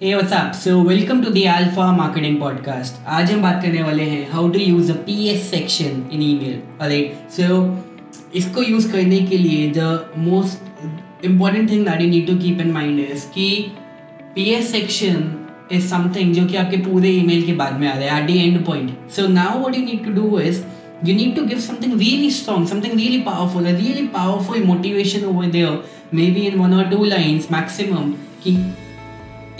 Hey, what's up? So, welcome to the Alpha Marketing आज हम बात करने वाले हैं how to use a P S section in email so इसको यूज़ करने के लिए the most important thing that you need to keep in mind is कि P S section is something जो कि आपके पूरे ई मेल के बाद में आ रहा है at the end point so now what you need to do is you need to give something really strong something really powerful really powerful motivation over there may be in one or two lines maximum कि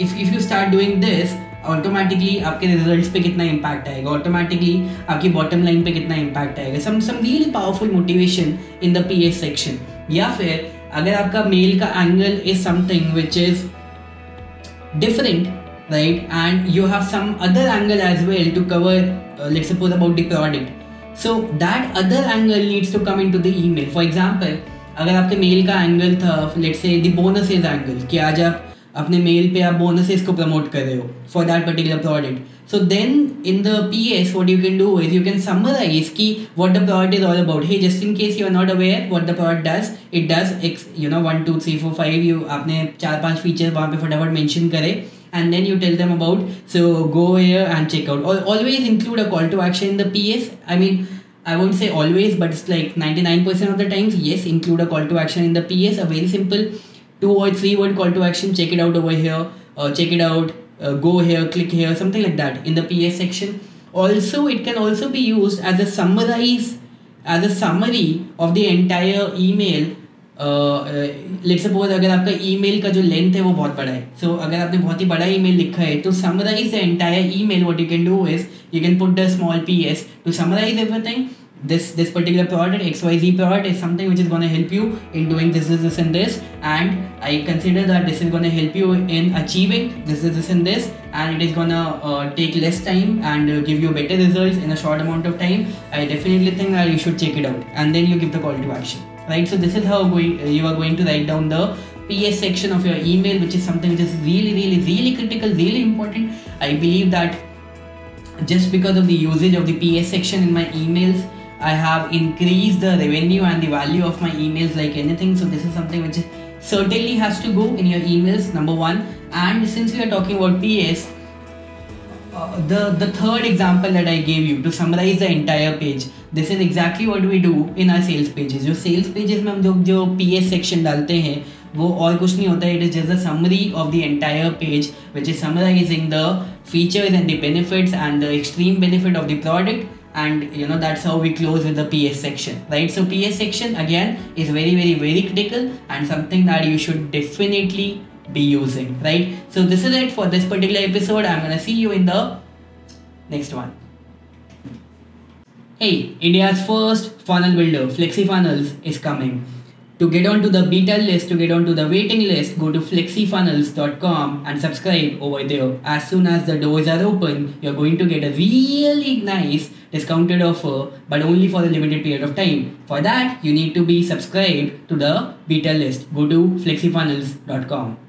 if if you start doing this automatically आपके results पे कितना impact आएगा? Automatically आपकी bottom line पे कितना impact आएगा? Some some really powerful motivation in the P S section या फिर अगर आपका मेल का angle is something which is different right and you have some other angle as well to cover uh, let's suppose about the product. So that other angle needs to come into the email. For example अगर आपके mail का angle था let's say the bonuses angle कि आज आप अपने mail पे आप बोनसेस को प्रमोट कर रहे हो for that particular product so then in the P S what you can do is you can summarize की what the product is all about hey just in case you are not aware what the product does it does X you know one two three four five you आपने चार पाँच features वहाँ पे फटाफट mention करे and then you tell them about so go air and check out always include a call to action in the P S I mean I I won't say always, but it's like 99% of the times, yes, include a to action in the P S a very simple two or three word call to action check it out over here uh, check it out uh, go here click here something like that in the ps section also it can also be used as a summarize as a summary of the entire email let suppose अगर आपका email का जो length है वो बहुत बड़ा है सो so, अगर आपने बहुत ही बड़ा ईमेल लिखा है तो summarize the entire email what you can do is you can put the small PS to summarize everything this this particular product xyz product is something which is going to help you in doing this this this and this. And i consider that this is going to help you in achieving this this this and this. And it is going to uh, take less time and uh, give you better results in a short amount of time. I definitely think that you should check it out. And then you give the call to action. Right? So this is how going, uh, you are going to write down the ps section of your email which is something which is really really really critical really important. I believe that just because of the usage of the ps section in my emails I have increased the revenue and the value of my emails like anything. So this is something which certainly has to go in your emails. Number one, and since we are talking about PS, uh, the the third example that I gave you to summarize the entire page. This is exactly what we do in our sales pages. जो sales pages में हम जो जो PS section डालते हैं वो और कुछ नहीं होता है it is just a summary of the entire page which is summarizing the features and the benefits and the extreme benefit of the product and you know that's how we close with the ps section right? So ps section again is very very very critical and something that you should definitely be using right? So this is it for this particular episode. I'm gonna see you in the next one. Hey india's first funnel builder flexi funnels is coming to get onto the beta list, to get onto the waiting list, go to flexifunnels.com and subscribe over there. As soon as the doors are open, you're going to get a really nice discounted offer, but only for a limited period of time. For that, you need to be subscribed to the beta list. Go to flexifunnels.com.